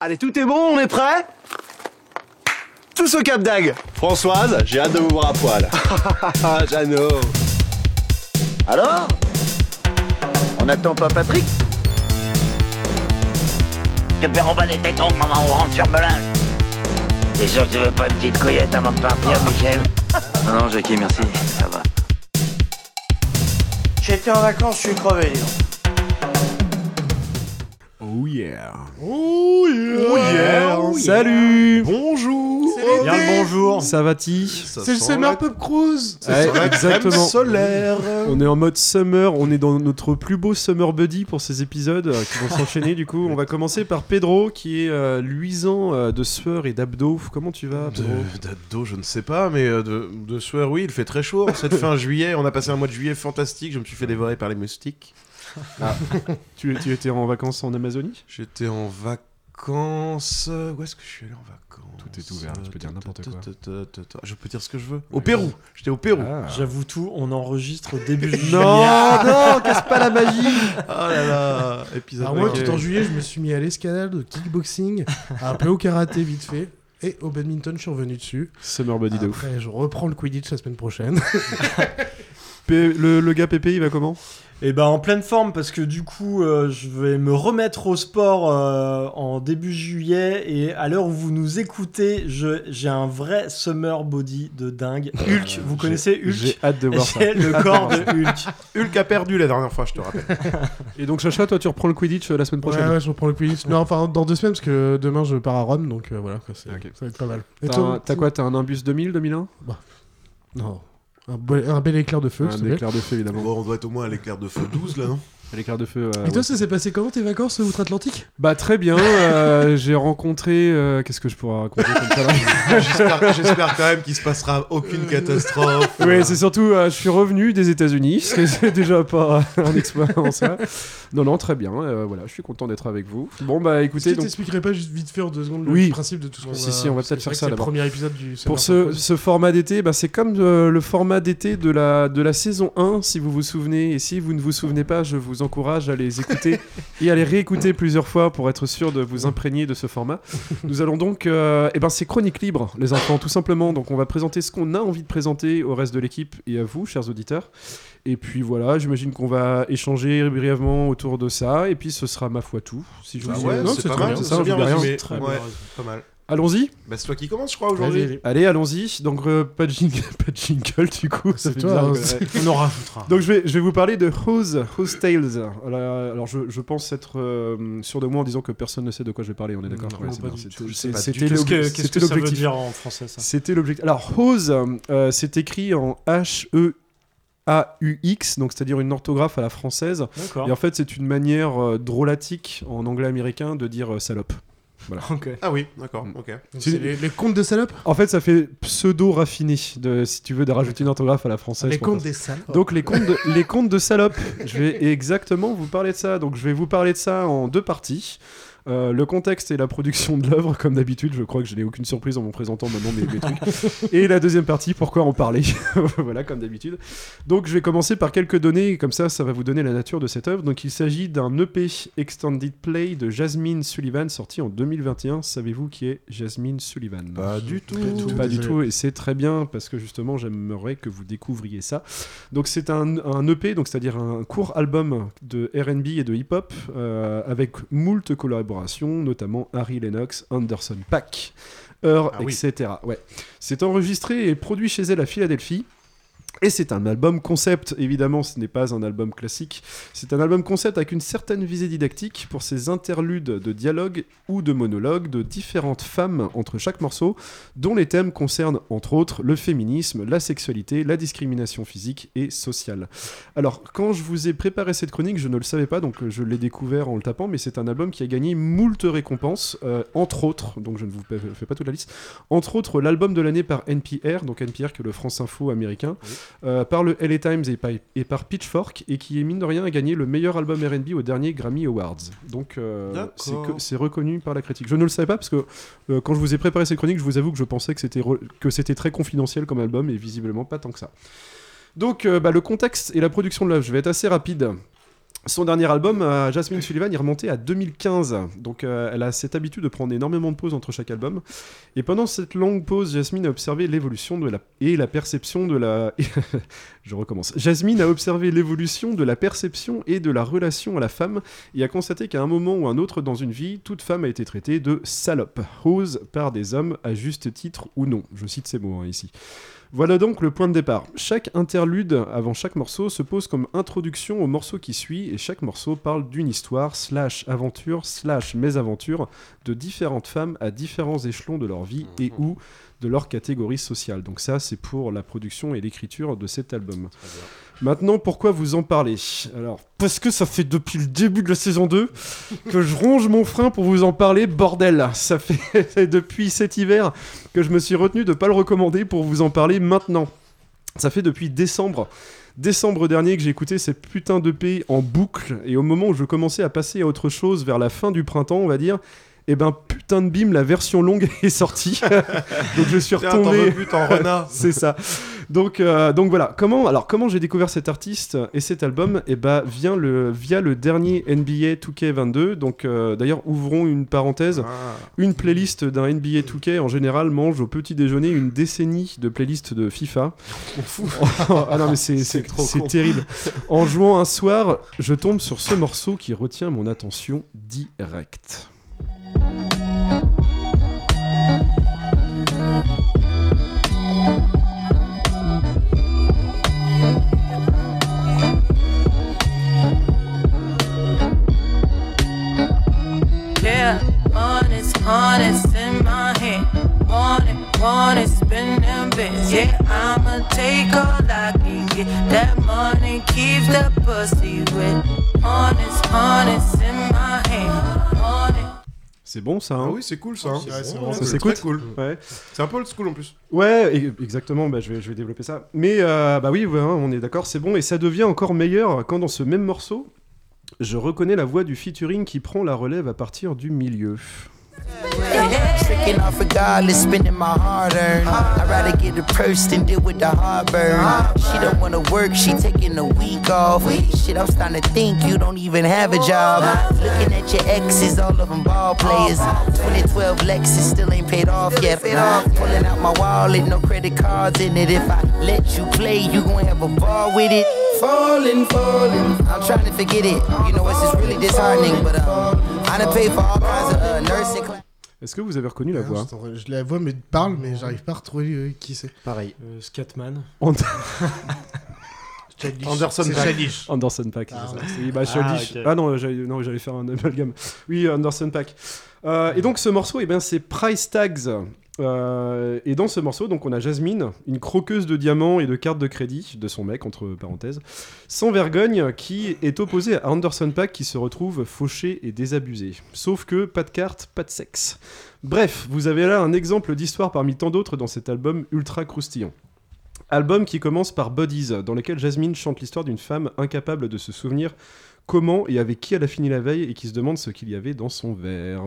Allez, tout est bon, on est prêt? Tous au Cap d'Agde Françoise, j'ai hâte de vous voir à poil. Ah, Jeannot Alors? On n'attend pas Patrick? Je perds en bas les tétons, maman, on rentre sur Melun. T'es sûr que tu veux pas une petite couillette avant de partir, Michel? Non, non, Jackie, merci, ça va. J'étais en vacances, je suis crevé, dis donc. Oh yeah. Oh yeah. Salut. Bonjour. Bien le bonjour. Ça va-t-il C'est le Summer Pub Cruise. Ouais, exactement. solaire. On est en mode summer, on est dans notre plus beau summer buddy pour ces épisodes euh, qui vont s'enchaîner du coup. On va commencer par Pedro qui est euh, luisant euh, de sueur et d'abdos. Comment tu vas Pedro D'abdos, je ne sais pas, mais euh, de, de sueur, oui, il fait très chaud. Cette fin juillet, on a passé un mois de juillet fantastique. Je me suis fait dévorer par les moustiques. tu, tu étais en vacances en Amazonie? J'étais en vacances. Euh, Où est-ce que je suis allé en vacances Tout est ouvert, tu peux dire n'importe quoi. Je peux dire ce que je veux. Au Pérou. J'étais au Pérou. Ah. J'avoue tout, on enregistre au début juillet. Non, non, casse pas la magie Oh là là. Épisode Alors moi, tout en juillet, je me suis mis à l'escalade, au kickboxing, un peu au karaté vite fait, et au badminton, je suis revenu dessus. Summer buddy de ouf. Après, je reprends le Quidditch la semaine prochaine. P- le, le gars Pépé, il va comment? Et ben en pleine forme parce que du coup euh, je vais me remettre au sport euh, en début juillet et à l'heure où vous nous écoutez, je- j'ai un vrai summer body de dingue. Hulk, vous connaissez J'ai Hulk hâte de voir ça. J'ai le corps de Hulk. Hulk a perdu la dernière fois, je te rappelle. Et donc Chacha, toi tu reprends le Quidditch euh, la semaine prochaine ouais, ouais, je reprends le Quidditch. Non, enfin, dans deux semaines, parce que demain, je pars à Rome, donc euh, voilà, quoi, ça va être pas mal. Et T'as toi, un- T'as quoi T'as un Imbus 2000, 2001 Non. Un, bel- un bel éclair de feu, Un éclair de feu évidemment. Bon, on doit être au moins à l'éclair de feu 12 là, non? L'éclair de feu. euh, Et toi, ouais. ça s'est passé comment tes vacances outre-Atlantique? Bah très bien, euh, j'ai rencontré... euh, Qu'est-ce que je pourrais raconter comme ça là J'espère j'espère quand même qu'il se passera aucune catastrophe. Oui, c'est surtout, euh, je suis revenu des États-Unis, ce qui est déjà pas un exploit en ça. Non, non, très bien, euh, voilà, je suis content d'être avec vous. Bon, bah Est-ce écoutez, donc, t'expliquerais pas juste vite fait en deux secondes le Oui. principe de tout ce qu'on Si, si, on va parce que peut-être c'est vrai faire ça que c'est d'abord. le premier épisode du Summer pour ce, format d'été, bah, c'est comme euh, le format d'été de la, de la saison 1, si vous vous souvenez. Et si vous ne vous souvenez pas, je vous encourage à les écouter et à les réécouter plusieurs fois pour être sûr de vous imprégner de ce format. Nous allons donc... euh, eh ben, c'est chronique libre, les enfants, tout simplement. Donc on va présenter ce qu'on a envie de présenter au reste de l'équipe et à vous, chers auditeurs. Et puis voilà, j'imagine qu'on va échanger brièvement autour de ça. Et puis ce sera ma foi tout. Si je Bah vous ouais, Non, c'est pas très mal, ça, bien bien Ouais, résumé. pas mal. Allons-y. Bah, c'est toi qui commence, je crois, aujourd'hui. allez. Allez, allons-y. Donc, euh, pas, de jingle, pas de jingle, du coup. ça C'est fait toi, bizarre, hein, On en rajoutera. Donc, je vais, je vais vous parler de Hose, Hose Tales. Alors, alors, je, je pense être euh, sûr de moi en disant que personne ne sait de quoi je vais parler. On est d'accord? C'était- C'était Qu'est-ce que, ça veut l'objectif. dire en français ça? C'était l'objectif. Alors, Hose, euh, c'est écrit en H-E. A-U-X, donc c'est-à-dire une orthographe à la française. D'accord. Et en fait, c'est une manière euh, drôlatique en anglais américain de dire euh, Ah oui, d'accord, Mm. ok. Donc, C'est les, les contes de salopes En fait, ça fait pseudo-raffiné, de, si tu veux, de rajouter une orthographe à la française. Les contes des salopes. Donc les contes de, les contes de salope. Je vais exactement vous parler de ça. Donc je vais vous parler de ça en deux parties. Euh, le contexte et la production de l'œuvre, comme d'habitude, je crois que je n'ai aucune surprise en me présentant maintenant mes, mes trucs. Et la deuxième partie, pourquoi en parler Voilà, comme d'habitude. Donc je vais commencer par quelques données, comme ça, ça va vous donner la nature de cette œuvre. Donc il s'agit d'un EP Extended Play de Jasmine Sullivan, sorti en 2021. Savez-vous qui est Jasmine Sullivan? Pas du tout. pas du tout, et c'est très bien parce que justement j'aimerais que vous découvriez ça. Donc c'est un, un EP, donc c'est-à-dire un court album de R&B et de hip-hop euh, avec moult collaborations, notamment Harry Lennox, Anderson Paak, Heur, Ah oui. etc. Ouais. C'est enregistré et produit chez elle à Philadelphie. Et c'est un album concept, évidemment, ce n'est pas un album classique. C'est un album concept avec une certaine visée didactique pour ses interludes de dialogue ou de monologues de différentes femmes entre chaque morceau, dont les thèmes concernent entre autres le féminisme, la sexualité, la discrimination physique et sociale. Alors, quand je vous ai préparé cette chronique, je ne le savais pas, donc euh, je l'ai découvert en le tapant, mais c'est un album qui a gagné moult récompenses, euh, entre autres, donc je ne vous fais- pas toute la liste, entre autres l'album de l'année par NPR, donc NPR qui est le France Info américain, euh, par le LA Times et par, et par Pitchfork, et qui est mine de rien a gagné le meilleur album R&B au dernier Grammy Awards. Donc euh, c'est reconnu par la critique. Je ne le savais pas parce que euh, quand je vous ai préparé ces chroniques, je vous avoue que je pensais que c'était re- que c'était très confidentiel comme album, et visiblement pas tant que ça. Donc bah, le contexte et la production de l'œuvre, je vais être assez rapide. Son dernier album, euh, Jasmine Sullivan, est remonté à 2015. Donc euh, elle a cette habitude de prendre énormément de pauses entre chaque album. Et pendant cette longue pause, Jasmine a observé l'évolution de la et la perception de la. Je recommence. Jasmine a observé l'évolution de la perception et de la relation à la femme et a constaté qu'à un moment ou un autre dans une vie, toute femme a été traitée de salope, rose par des hommes à juste titre ou non. Je cite ces mots hein, ici. Voilà donc le point de départ. Chaque interlude avant chaque morceau se pose comme introduction au morceau qui suit et chaque morceau parle d'une histoire, slash aventure, slash mésaventure de différentes femmes à différents échelons de leur vie et ou de leur catégorie sociale. Donc ça c'est pour la production et l'écriture de cet album. Maintenant, pourquoi vous en parlez Alors, parce que ça fait depuis le début de la saison 2 que je ronge mon frein pour vous en parler, bordel Ça fait depuis cet hiver que je me suis retenu de pas le recommander pour vous en parler maintenant. Ça fait depuis décembre. Décembre dernier que j'ai écouté cette putain de paix en boucle et au moment où je commençais à passer à autre chose vers la fin du printemps, on va dire, et ben putain de bim, la version longue est sortie. Donc je suis retombé. C'est ça. Donc, euh, donc voilà. Comment, alors comment j'ai découvert cet artiste et cet album? Et ben vient le via le dernier NBA 2K22. Donc euh, d'ailleurs ouvrons une parenthèse. Ah. Une playlist d'un NBA 2K en général mange au petit déjeuner une décennie de playlists de FIFA. ah non mais c'est terrible. En jouant un soir, je tombe sur ce morceau qui retient mon attention direct. Bon ça Ah hein oui, c'est cool ça. hein. Ouais, c'est bon, très cool. Ouais. C'est un peu old school en plus. Ouais, exactement, bah, je, vais, je vais développer ça. Mais euh, bah oui, ouais, on est d'accord, c'est bon. Et ça devient encore meilleur quand dans ce même morceau, je reconnais la voix du featuring qui prend la relève à partir du milieu. Tricking off regardless, spending my hard earned. I'd rather get a purse than deal with the heartburn. She don't wanna work, she taking a week off. Shit, I'm starting to think you don't even have a job. Looking at your exes, all of them ball players. 2012 Lexus still ain't paid off yet. Pulling out my wallet, no credit cards in it. If I let you play, you gon' have a ball with it. Falling, falling. I'm trying to forget it. You know, it's just really disheartening, but um, Est-ce que vous avez reconnu la voix Attends, je la vois me parle, mais j'arrive pas à retrouver euh, qui c'est. Pareil. Euh, Scatman. Childish. Anderson. Childish. Anderson Pack. Ah, c'est ça. bah. Ah non, j'allais non, j'allais faire un amalgame. Oui, Anderson Pack. Euh, et donc ce morceau, eh ben, c'est Price Tags. Euh, et dans ce morceau, donc on a Jasmine, une croqueuse de diamants et de cartes de crédit de son mec entre parenthèses, sans vergogne, qui est opposée à Anderson Pack qui se retrouve fauché et désabusé. Sauf que pas de cartes, pas de sexe. Bref, vous avez là un exemple d'histoire parmi tant d'autres dans cet album ultra croustillant. Album qui commence par Buddies, dans lequel Jasmine chante l'histoire d'une femme incapable de se souvenir comment et avec qui elle a fini la veille et qui se demande ce qu'il y avait dans son verre.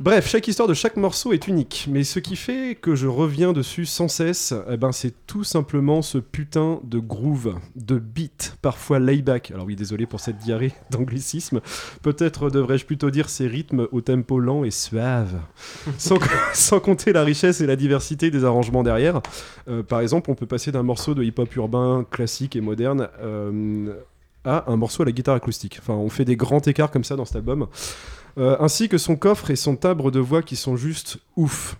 Bref, chaque histoire de chaque morceau est unique, mais ce qui fait que je reviens dessus sans cesse, eh ben, c'est tout simplement ce putain de groove, de beat, parfois layback. Alors oui, désolé pour cette diarrhée d'anglicisme. Peut-être devrais-je plutôt dire ces rythmes au tempo lent et suave. sans, sans compter la richesse et la diversité des arrangements derrière. Euh, par exemple, on peut passer d'un morceau de hip-hop urbain classique et moderne euh, à un morceau à la guitare acoustique. Enfin, on fait des grands écarts comme ça dans cet album. Euh, ainsi que son coffre et son timbre de voix qui sont juste ouf.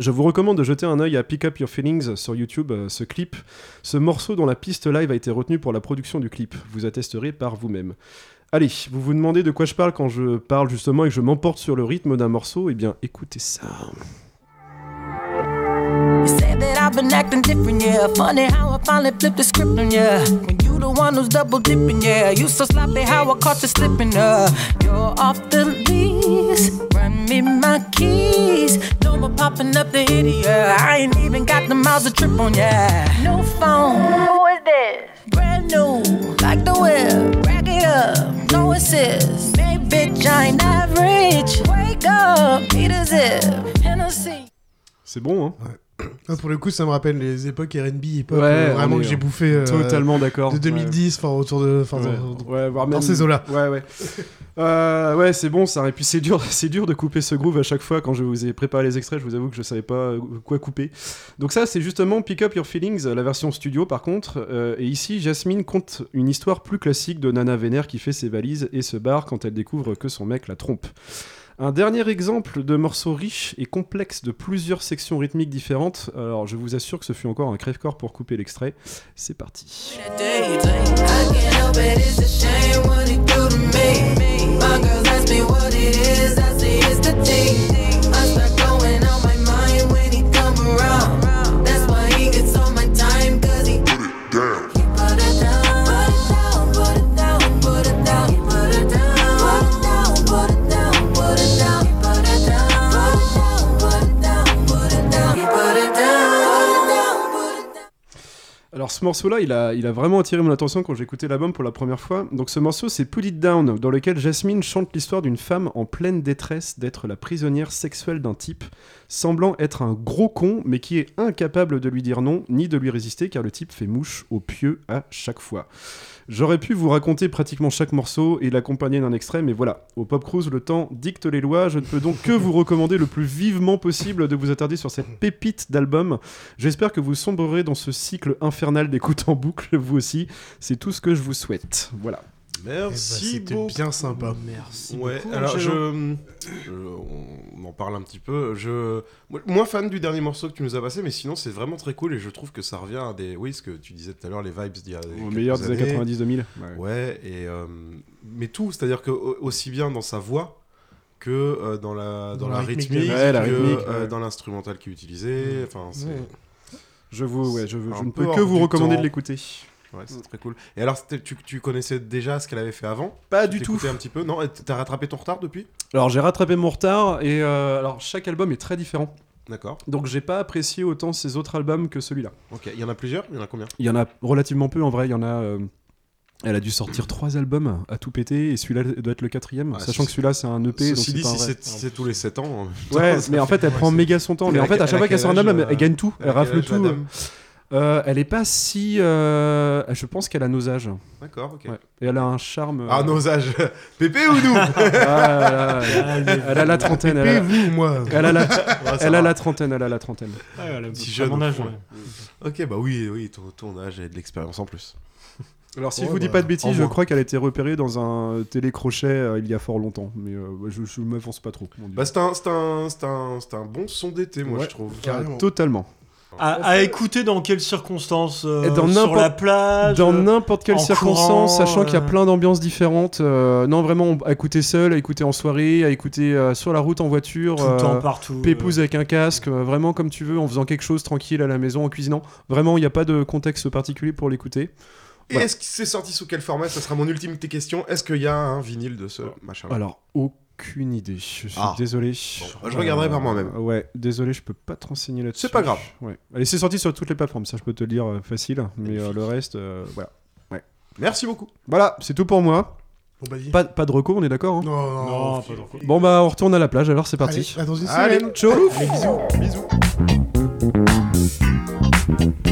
Je vous recommande de jeter un œil à Pick Up Your Feelings sur YouTube, euh, ce clip, ce morceau dont la piste live a été retenue pour la production du clip. Vous attesterez par vous-même. Allez, vous vous demandez de quoi je parle quand je parle justement et que je m'emporte sur le rythme d'un morceau? Eh bien, écoutez ça. You say that I've been acting different, yeah. Funny how I finally flipped the script on ya. When you the one who's double dipping, yeah. You so sloppy how I caught you slipping, uh. You're off the lease. Run me my keys. No more popping up the idiot. I ain't even got the miles to trip on, yeah. No phone. Who is this? Brand new. Like the whip. Rack it up. No assist. Hey, bitch, I ain't average. Wake up. Need a zip. Hennessy. C'est bon, hein Ah, pour le coup, ça me rappelle les époques R&B, hip-hop, Ouais, euh, vraiment que j'ai bouffé. euh, totalement d'accord. De 2010, enfin autour de. Ouais, dans- ouais, voire dans même- ces eaux-là. Ouais, ouais. Euh, ouais, c'est bon, ça. Et puis c'est dur, c'est dur de couper ce groove à chaque fois. Quand je vous ai préparé les extraits, je vous avoue que je savais pas quoi couper. Donc ça, c'est justement Pick Up Your Feelings, la version studio par contre. Et ici, Jasmine compte une histoire plus classique de Nana Vénère qui fait ses valises et se barre quand elle découvre que son mec la trompe. Un dernier exemple de morceau riche et complexe de plusieurs sections rythmiques différentes. Alors, je vous assure que ce fut encore un crève-corps pour couper l'extrait. C'est parti. Alors ce morceau-là, il a, il a vraiment attiré mon attention quand j'ai écouté l'album pour la première fois. Donc ce morceau, c'est Put It Down, dans lequel Jasmine chante l'histoire d'une femme en pleine détresse d'être la prisonnière sexuelle d'un type, semblant être un gros con, mais qui est incapable de lui dire non, ni de lui résister, car le type fait mouche au pieu à chaque fois. J'aurais pu vous raconter pratiquement chaque morceau et l'accompagner d'un extrait, mais voilà, au Pop Cruise, le temps dicte les lois. Je ne peux donc que vous recommander le plus vivement possible de vous attarder sur cette pépite d'album. J'espère que vous sombrerez dans ce cycle infernal d'écoute en boucle, vous aussi. C'est tout ce que je vous souhaite. Voilà. Merci Eh ben, c'était beaucoup. bien sympa. Merci Ouais, beaucoup, alors je, Angelo. je- on en parle un petit peu. Je moi, moins fan du dernier morceau que tu nous as passé, mais sinon c'est vraiment très cool et je trouve que ça revient à des oui ce que tu disais tout à l'heure les vibes d'il y a Au meilleur des années 90-2000. Ouais. Ouais, et euh, mais tout, c'est-à-dire que au- aussi bien dans sa voix que euh, dans la dans, Dans la, rythmique rythmique, Ouais, que, rythmique, euh, ouais. dans l'instrumental qui est utilisé. Enfin. Je vous, ouais, je, je ne peu peux que vous recommander temps. de l'écouter. Ouais, c'est très cool. Et alors, tu, tu connaissais déjà ce qu'elle avait fait avant? Pas du tout. un petit peu? Non, t'as rattrapé ton retard depuis? Alors j'ai rattrapé mon retard et euh, alors chaque album est très différent. D'accord. Donc j'ai pas apprécié autant ces autres albums que celui-là. Ok. Il y en a plusieurs? Il y en a combien? Il y en a relativement peu en vrai. Il y en a. euh, Elle a dû sortir trois albums à tout péter et celui-là doit être le quatrième, Ouais, sachant que celui-là c'est un EP. donc Ceci c'est dit, pas si c'est tous les 7 ans. Ouais, ça mais en fait elle ouais, prend méga son temps. Mais en a- fait à chaque fois qu'elle sort un album, elle gagne tout, elle rafle tout. Euh, elle est pas si. euh, Je pense qu'elle a nos âges. D'accord, ok. Ouais. Et elle a un charme. euh, Ah, nos âges Pépé ou nous? Ah, elle, elle a la trentaine. Elle a, vous, moi elle a la, Ouais, elle a la trentaine. Elle a la trentaine. Ouais, elle a Si à jeune mon au âge, fond. ouais. Ok, bah oui, oui, ton, ton âge et de l'expérience en plus. Alors si Ouais, je vous dis bah, pas de en bêtises, je moins. crois qu'elle a été repérée dans un télécrochet euh, il y a fort longtemps, mais euh, je, je m'avance pas trop. mon Dieu. Bah, c'est un, c'est un, c'est un, c'est un bon son d'été, moi, Ouais. je trouve. Carrément. Totalement. À, à écouter dans quelles circonstances euh, Et dans Sur n'importe- la plage Dans euh, n'importe quelle circonstance, courant, sachant qu'il y a euh, plein d'ambiances différentes. euh, non, vraiment, à écouter seul, à écouter en soirée, à écouter euh, sur la route en voiture. tout le temps partout. Pépouze avec un casque, euh, vraiment comme tu veux, en faisant quelque chose tranquille à la maison, en cuisinant. Vraiment, il n'y a pas de contexte particulier pour l'écouter. Et Voilà. est-ce que c'est sorti sous quel format? Ça sera mon ultime question. Est-ce qu'il y a un vinyle de ce machin? Alors, aucune idée. Je suis Ah. désolé. je regarderai par moi-même. Euh, Ouais, désolé, je peux pas te renseigner là-dessus. C'est pas grave. Ouais. Allez, c'est sorti sur toutes les plateformes, ça je peux te le dire euh, facile. Mais euh, le reste, euh, voilà. Merci beaucoup. Voilà, c'est tout pour moi. Bon, bah. Pas, pas de recours, on est d'accord hein Non, non, Non, on pas trop. Bon bah, on retourne à la plage, alors c'est parti. Allez, à dans une Allez, semaine. ciao Allez, bisous. Bisous.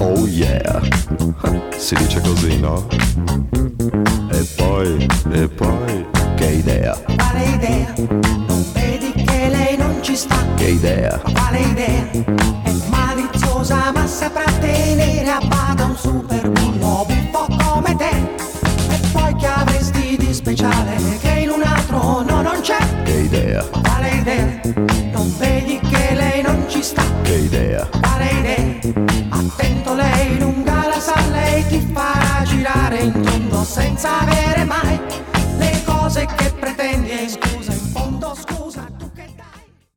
Oh yeah, si dice così, no? E poi, e poi, che idea, Quale idea? Non vedi che lei non ci sta? che idea, Quale idea? Senza avere mai